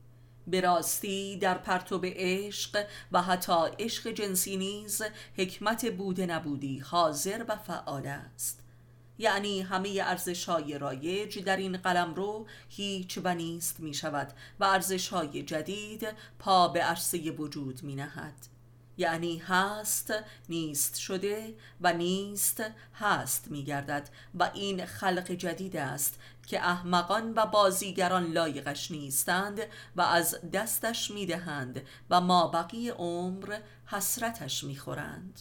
به راستی در پرتو عشق و حتی عشق جنسی نیز حکمت بوده نبودی حاضر و فعال است. یعنی همه ارزش های رایج در این قلم رو هیچ و نیست می شود و ارزش های جدید پا به عرصه وجود می نهد یعنی هست نیست شده و نیست هست می گردد و این خلق جدید است که احمقان و بازیگران لایقش نیستند و از دستش می دهند و ما بقی عمر حسرتش می خورند